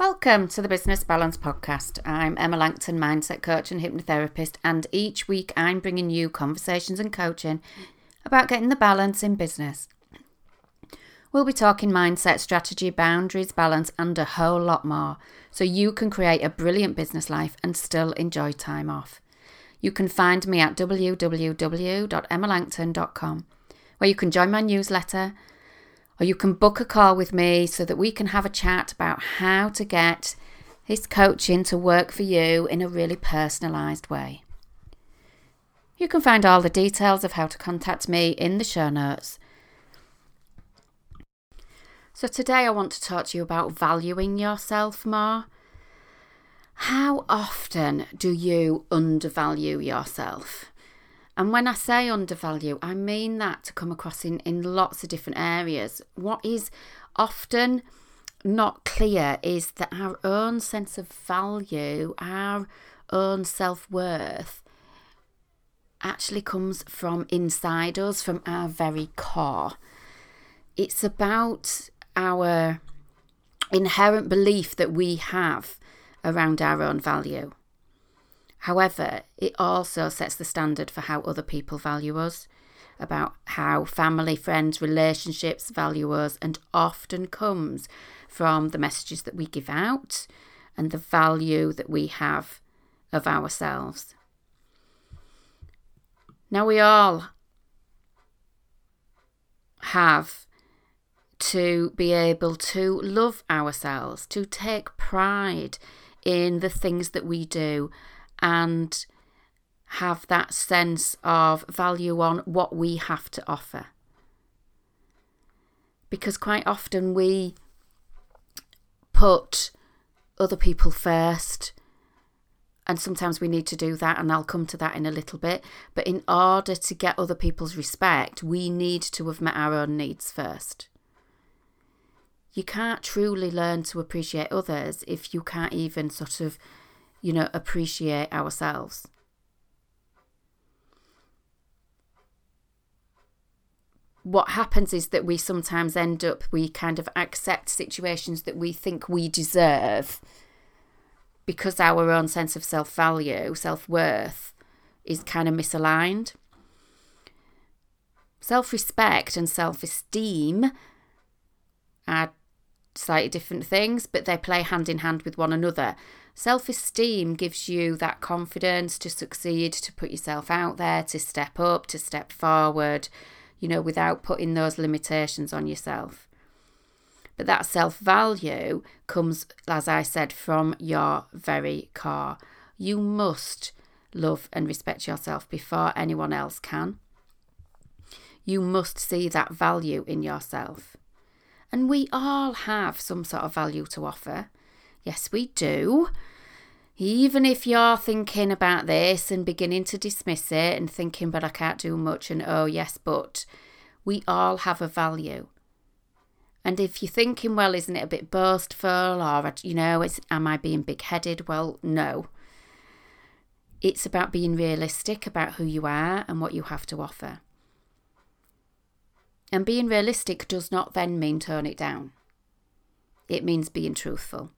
Welcome to the Business Balance Podcast. I'm Emma Langton, mindset coach and hypnotherapist, and each week I'm bringing you conversations and coaching about getting the balance in business. We'll be talking mindset, strategy, boundaries, balance, and a whole lot more so you can create a brilliant business life and still enjoy time off. You can find me at www.emmalangton.com where you can join my newsletter or you can book a call with me so that we can have a chat about how to get this coaching to work for you in a really personalised way. You can find all the details of how to contact me in the show notes. So, today I want to talk to you about valuing yourself more. How often do you undervalue yourself? And when I say undervalue, I mean that to come across in, in lots of different areas. What is often not clear is that our own sense of value, our own self worth, actually comes from inside us, from our very core. It's about our inherent belief that we have around our own value. However, it also sets the standard for how other people value us, about how family, friends, relationships value us, and often comes from the messages that we give out and the value that we have of ourselves. Now, we all have to be able to love ourselves, to take pride in the things that we do and have that sense of value on what we have to offer. Because quite often we put other people first, and sometimes we need to do that, and I'll come to that in a little bit. But in order to get other people's respect, we need to have met our own needs first. You can't truly learn to appreciate others if you can't even sort of you know, appreciate ourselves. What happens is that we sometimes end up, we kind of accept situations that we think we deserve because our own sense of self value, self worth is kind of misaligned. Self respect and self esteem are slightly different things, but they play hand in hand with one another. Self esteem gives you that confidence to succeed, to put yourself out there, to step up, to step forward, you know, without putting those limitations on yourself. But that self value comes, as I said, from your very core. You must love and respect yourself before anyone else can. You must see that value in yourself. And we all have some sort of value to offer. Yes, we do. Even if you're thinking about this and beginning to dismiss it and thinking, but I can't do much, and oh, yes, but we all have a value. And if you're thinking, well, isn't it a bit boastful or, you know, am I being big headed? Well, no. It's about being realistic about who you are and what you have to offer. And being realistic does not then mean turn it down, it means being truthful.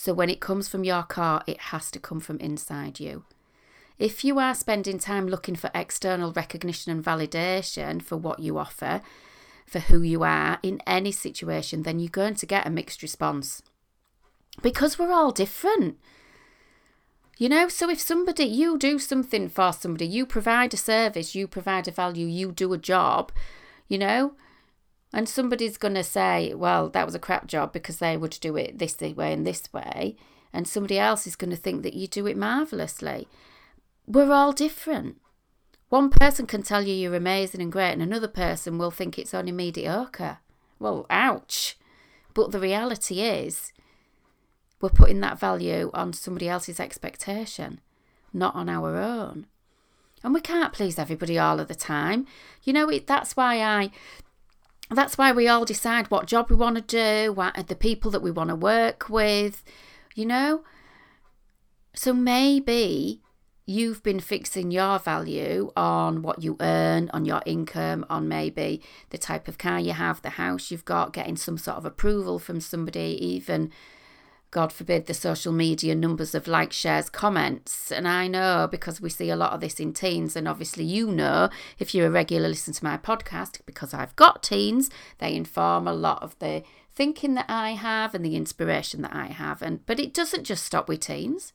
So when it comes from your car, it has to come from inside you. If you are spending time looking for external recognition and validation for what you offer, for who you are in any situation, then you're going to get a mixed response. Because we're all different. You know, so if somebody, you do something for somebody, you provide a service, you provide a value, you do a job, you know, and somebody's going to say, well, that was a crap job because they would do it this way and this way, and somebody else is going to think that you do it marvellously. We're all different. One person can tell you you're amazing and great, and another person will think it's only mediocre. Well, ouch. But the reality is, we're putting that value on somebody else's expectation, not on our own. And we can't please everybody all of the time. You know, it, that's why I that's why we all decide what job we want to do, what the people that we want to work with, you know? So maybe you've been fixing your value on what you earn, on your income, on maybe the type of car you have, the house you've got, getting some sort of approval from somebody, even, God forbid, the social media numbers of likes, shares, comments. And I know because we see a lot of this in teens, and obviously you know if you're a regular listener to my podcast, because I've got teens, they inform a lot of the thinking that I have and the inspiration that I have. And but it doesn't just stop with teens.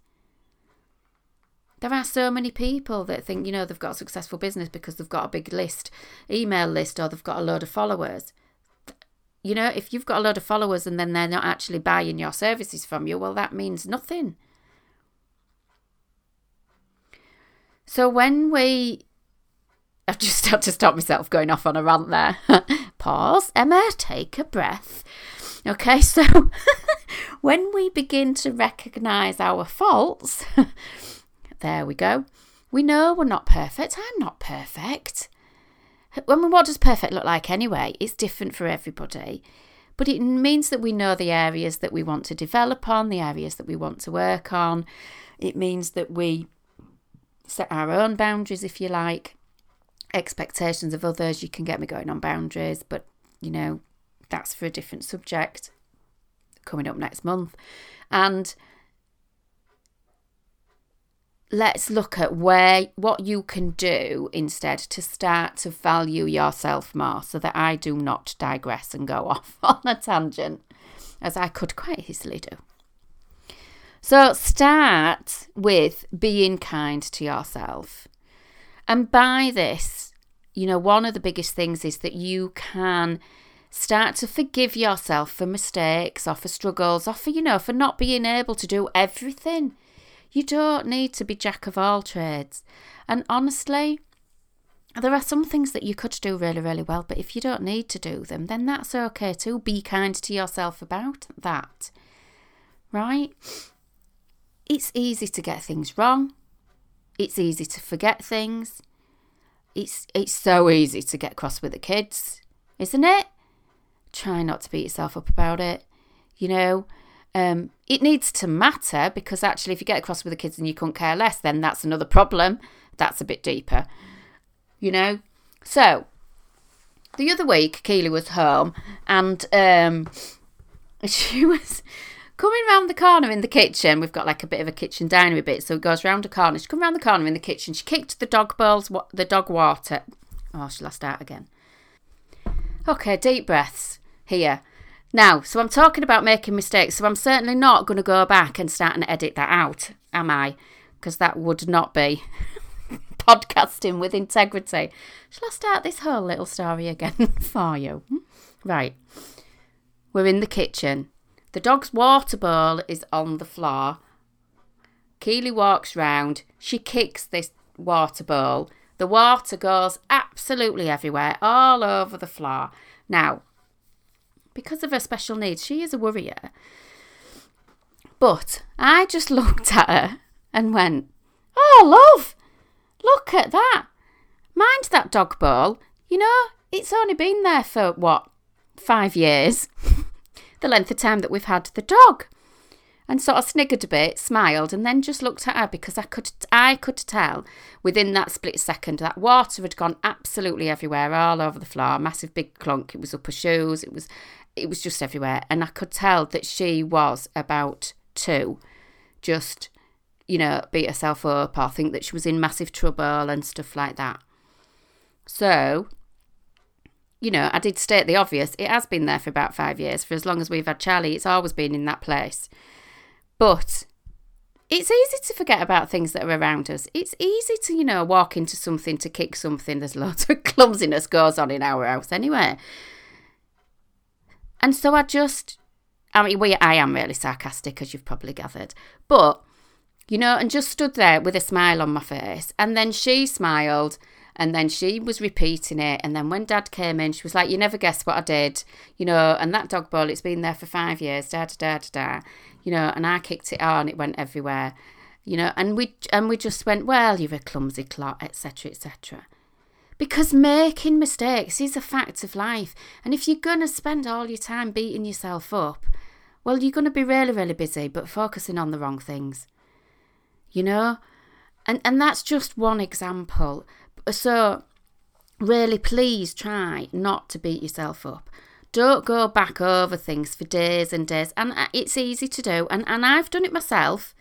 There are so many people that think, you know, they've got a successful business because they've got a big list, email list, or they've got a load of followers. You know, if you've got a lot of followers and then they're not actually buying your services from you, well, that means nothing. So when we. I've just had to stop myself going off on a rant there. Pause. Emma, take a breath. Okay, so when we begin to recognize our faults, there we go. We know we're not perfect. I'm not perfect. I mean, what does perfect look like anyway? It's different for everybody. But it means that we know the areas that we want to develop on, the areas that we want to work on. It means that we set our own boundaries, if you like, expectations of others. You can get me going on boundaries, but you know, that's for a different subject coming up next month. And let's look at where what you can do instead to start to value yourself more so that I do not digress and go off on a tangent as I could quite easily do. So start with being kind to yourself. And by this, you know, one of the biggest things is that you can start to forgive yourself for mistakes or for struggles or for, you know, for not being able to do everything you don't need to be jack of all trades. And honestly, there are some things that you could do really, really well, but if you don't need to do them, then that's okay too. Be kind to yourself about that. Right? It's easy to get things wrong. It's easy to forget things. It's it's so easy to get cross with the kids, isn't it? Try not to beat yourself up about it. You know, um, it needs to matter because actually, if you get across with the kids and you couldn't care less, then that's another problem. That's a bit deeper, you know. So the other week, Keely was home and um, she was coming round the corner in the kitchen. We've got like a bit of a kitchen dining bit, so it goes round a corner. She come round the corner in the kitchen. She kicked the dog bowls, the dog water. Oh, she lost out again. Okay, deep breaths here. Now, so I'm talking about making mistakes, so I'm certainly not going to go back and start and edit that out, am I? Because that would not be podcasting with integrity. Shall I start this whole little story again for you? Hmm? Right. We're in the kitchen. The dog's water bowl is on the floor. Keely walks round. She kicks this water bowl. The water goes absolutely everywhere, all over the floor. Now, because of her special needs, she is a worrier. But I just looked at her and went, Oh, love, look at that. Mind that dog bowl. You know, it's only been there for what, five years? the length of time that we've had the dog. And sort of sniggered a bit, smiled, and then just looked at her because I could I could tell within that split second that water had gone absolutely everywhere, all over the floor, massive big clunk. It was up her shoes, it was it was just everywhere. And I could tell that she was about to just, you know, beat herself up or think that she was in massive trouble and stuff like that. So, you know, I did state the obvious. It has been there for about five years. For as long as we've had Charlie, it's always been in that place. But it's easy to forget about things that are around us. It's easy to, you know, walk into something, to kick something. There's lots of clumsiness goes on in our house anyway. And so I just, I mean, we, I am really sarcastic, as you've probably gathered. But, you know, and just stood there with a smile on my face. And then she smiled and then she was repeating it. And then when dad came in, she was like, You never guess what I did, you know, and that dog bowl, it's been there for five years, da da da da da, you know, and I kicked it on, it went everywhere, you know, and we and we just went, Well, you're a clumsy clot, etc. etc. Because making mistakes is a fact of life. And if you're going to spend all your time beating yourself up, well, you're going to be really, really busy, but focusing on the wrong things. You know? And and that's just one example. So really please try not to beat yourself up. Don't go back over things for days and days. And uh, it's easy to do. And, and I've done it myself.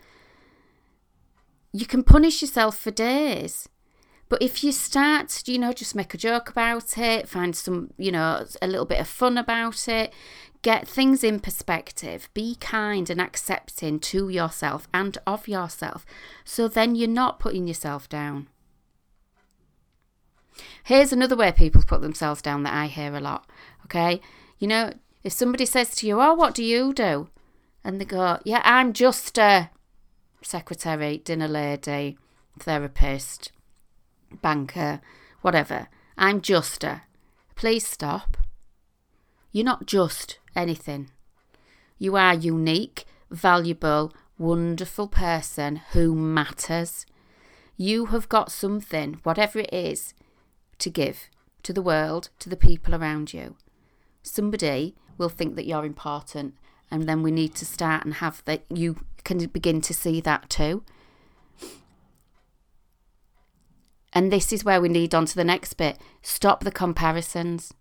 You can punish yourself for days. But if you start, you know, just make a joke about it, find some, you know, a little bit of fun about it, get things in perspective, be kind and accepting to yourself and of yourself. So then you're not putting yourself down. Here's another way people put themselves down that I hear a lot. Okay. You know, if somebody says to you, Oh, what do you do? And they go, Yeah, I'm just a secretary, dinner lady, therapist, banker, whatever. I'm just a. Please stop. You're not just anything. You are unique, valuable, wonderful person who matters. You have got something, whatever it is, to give to the world, to the people around you. Somebody will think that you're important, and then we need to start and have that you can begin to see that too. And this is where we lead on to the next bit stop the comparisons.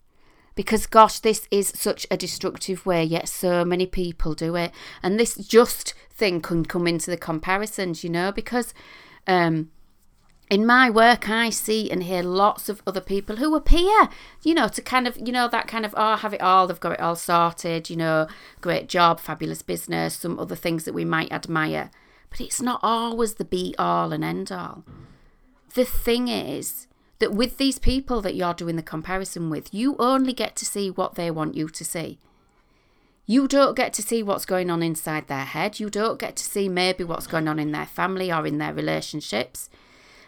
Because, gosh, this is such a destructive way, yet so many people do it. And this just thing can come into the comparisons, you know, because um, in my work, I see and hear lots of other people who appear, you know, to kind of, you know, that kind of, oh, have it all, they've got it all sorted, you know, great job, fabulous business, some other things that we might admire. But it's not always the be all and end all. The thing is that with these people that you're doing the comparison with, you only get to see what they want you to see. You don't get to see what's going on inside their head. You don't get to see maybe what's going on in their family or in their relationships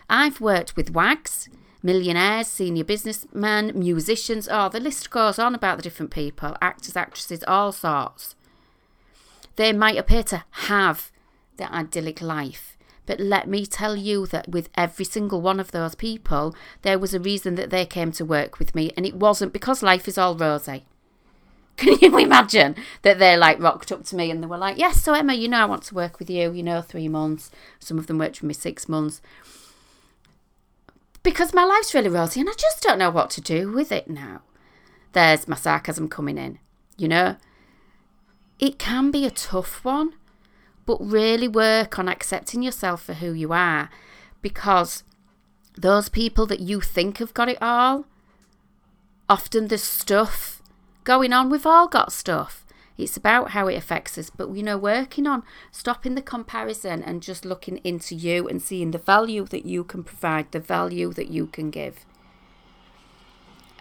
I've worked with wags, millionaires, senior businessmen, musicians, oh, the list goes on about the different people, actors, actresses, all sorts. They might appear to have the idyllic life, but let me tell you that with every single one of those people, there was a reason that they came to work with me, and it wasn't because life is all rosy. Can you imagine that they like rocked up to me and they were like, Yes, so Emma, you know, I want to work with you, you know, three months. Some of them worked with me six months because my life's really rosy and I just don't know what to do with it now. There's my sarcasm coming in, you know? It can be a tough one, but really work on accepting yourself for who you are because those people that you think have got it all, often there's stuff going on. We've all got stuff. It's about how it affects us, but you know, working on stopping the comparison and just looking into you and seeing the value that you can provide, the value that you can give.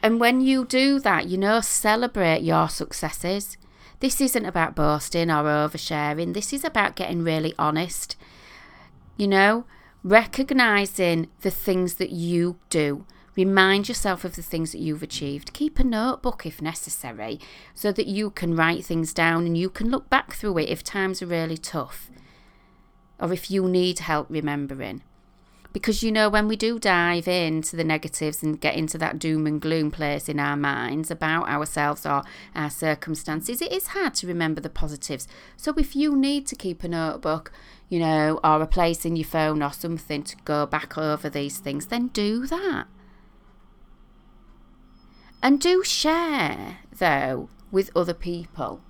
And when you do that, you know, celebrate your successes. This isn't about boasting or oversharing. This is about getting really honest. You know, recognizing the things that you do Remind yourself of the things that you've achieved. Keep a notebook if necessary so that you can write things down and you can look back through it if times are really tough or if you need help remembering. Because you know, when we do dive into the negatives and get into that doom and gloom place in our minds about ourselves or our circumstances, it is hard to remember the positives. So, if you need to keep a notebook, you know, or a place in your phone or something to go back over these things, then do that. And do share, though, with other people.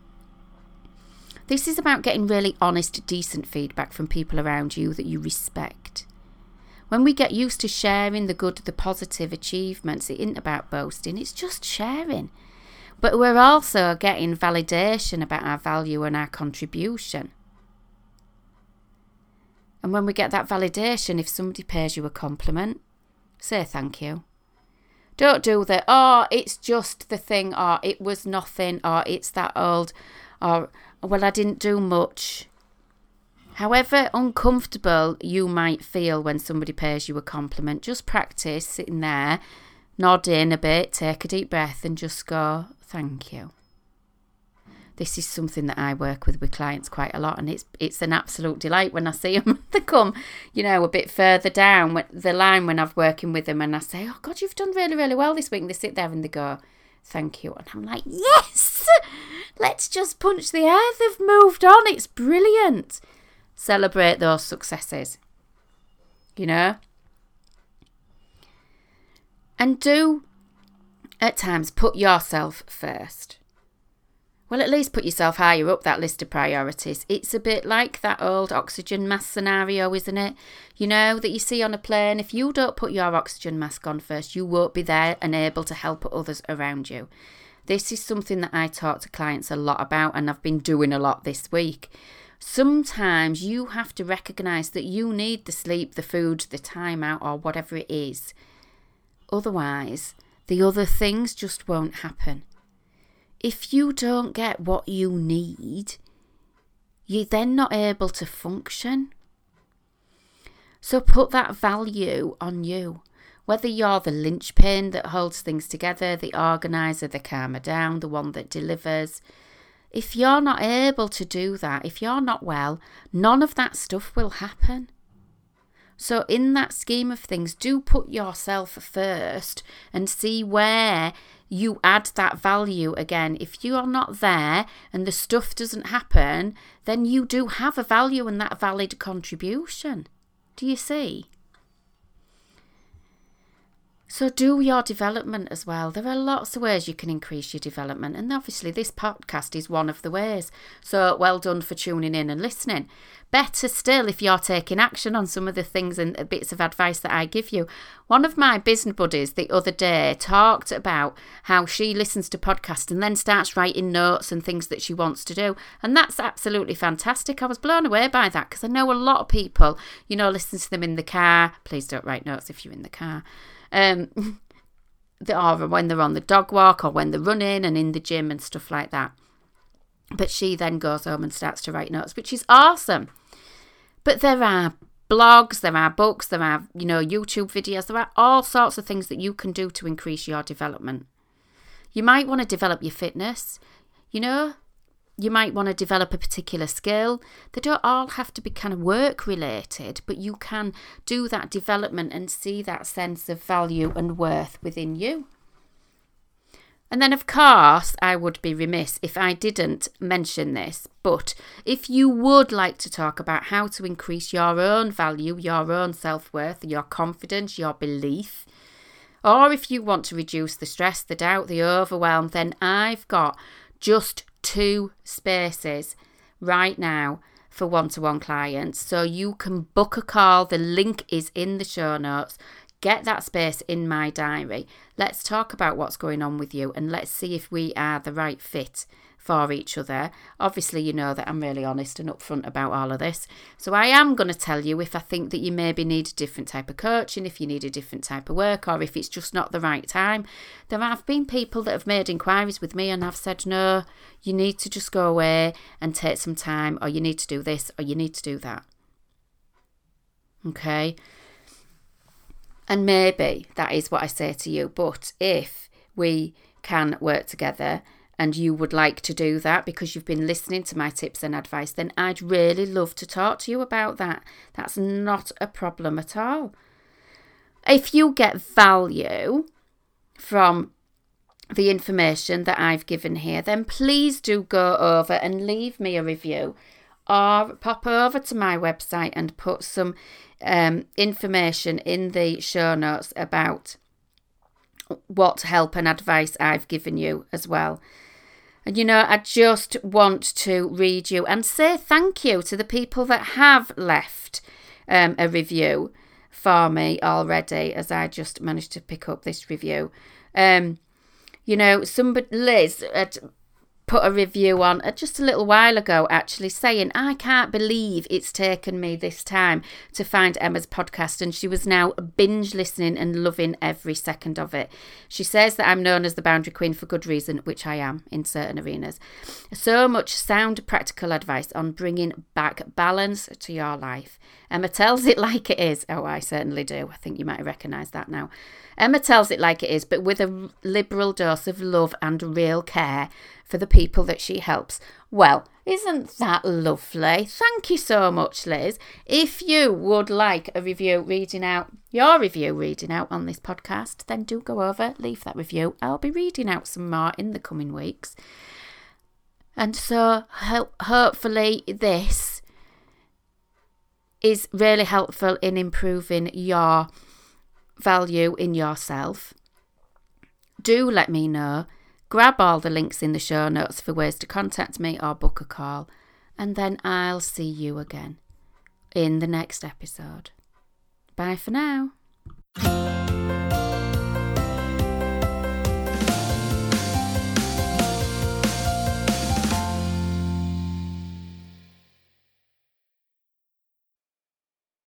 This is about getting really honest, decent feedback from people around you that you respect. When we get used to sharing the good, the positive achievements, it isn't about boasting, it's just sharing. But we're also getting validation about our value and our contribution. And when we get that validation, if somebody pays you a compliment, say thank you. Don't do the, oh, it's just the thing, or it was nothing, or it's that old, or, well, I didn't do much. However uncomfortable you might feel when somebody pays you a compliment, just practice sitting there, nod in a bit, take a deep breath, and just go, thank you this is something that I work with with clients quite a lot, and it's it's an absolute delight when I see them. they come, you know, a bit further down the line when I'm working with them, and I say, "Oh God, you've done really, really well this week." And they sit there and they go, "Thank you," and I'm like, "Yes, let's just punch the air. They've moved on. It's brilliant. Celebrate those successes." you know? And do at times put yourself first. Well, at least put yourself higher up that list of priorities. It's a bit like that old oxygen mask scenario, isn't it? You know, that you see on a plane. If you don't put your oxygen mask on first, you won't be there and able to help others around you. This is something that I talk to clients a lot about, and I've been doing a lot this week. Sometimes you have to recognize that you need the sleep, the food, the time out, or whatever it is. Otherwise, the other things just won't happen if you don't get what you need, you're then not able to function. So put that value on you. Whether you're the linchpin that holds things together, the organizer, the calmer down, the one that delivers. If you're not able to do that, if you're not well, none of that stuff will happen. So, in that scheme of things, do put yourself first and see where you add that value again. If you are not there and the stuff doesn't happen, then you do have a value and that valid contribution. Do you see? So, do your development as well. There are lots of ways you can increase your development, and obviously, this podcast is one of the ways. So, well done for tuning in and listening. Better still, if you're taking action on some of the things and bits of advice that I give you. One of my business buddies the other day talked about how she listens to podcasts and then starts writing notes and things that she wants to do. And that's absolutely fantastic. I was blown away by that because I know a lot of people, you know, listen to them in the car. Please don't write notes if you're in the car um, or when they're on the dog walk or when they're running and in the gym and stuff like that. But she then goes home and starts to write notes, which is awesome. But there are blogs, there are books, there are, you know, YouTube videos, there are all sorts of things that you can do to increase your development. You might want to develop your fitness. You know, you might want to develop a particular skill. They don't all have to be kind of work related, but you can do that development and see that sense of value and worth within you. And then, of course, I would be remiss if I didn't mention this. But if you would like to talk about how to increase your own value, your own self worth, your confidence, your belief, or if you want to reduce the stress, the doubt, the overwhelm, then I've got just two spaces right now for one to one clients. So you can book a call. The link is in the show notes. Get that space in my diary. Let's talk about what's going on with you and let's see if we are the right fit for each other. Obviously, you know that I'm really honest and upfront about all of this. So I am going to tell you if I think that you maybe need a different type of coaching, if you need a different type of work, or if it's just not the right time. There have been people that have made inquiries with me and I've said, no, you need to just go away and take some time, or you need to do this, or you need to do that. Okay. And maybe that is what I say to you. But if we can work together and you would like to do that because you've been listening to my tips and advice, then I'd really love to talk to you about that. That's not a problem at all. If you get value from the information that I've given here, then please do go over and leave me a review or pop over to my website and put some um, information in the show notes about what help and advice I've given you as well. And you know, I just want to read you and say thank you to the people that have left um, a review for me already, as I just managed to pick up this review. Um, you know, somebody, Liz, at put a review on uh, just a little while ago, actually saying, I can't believe it's taken me this time to find Emma's podcast. And she was now binge listening and loving every second of it. She says that I'm known as the boundary queen for good reason, which I am in certain arenas. So much sound practical advice on bringing back balance to your life. Emma tells it like it is. Oh, I certainly do. I think you might recognise that now. Emma tells it like it is, but with a liberal dose of love and real care for the people that she helps. Well, isn't that lovely? Thank you so much, Liz. If you would like a review reading out, your review reading out on this podcast, then do go over, leave that review. I'll be reading out some more in the coming weeks. And so, ho- hopefully, this is really helpful in improving your value in yourself, do let me know. Grab all the links in the show notes for ways to contact me or book a call, and then I'll see you again in the next episode. Bye for now.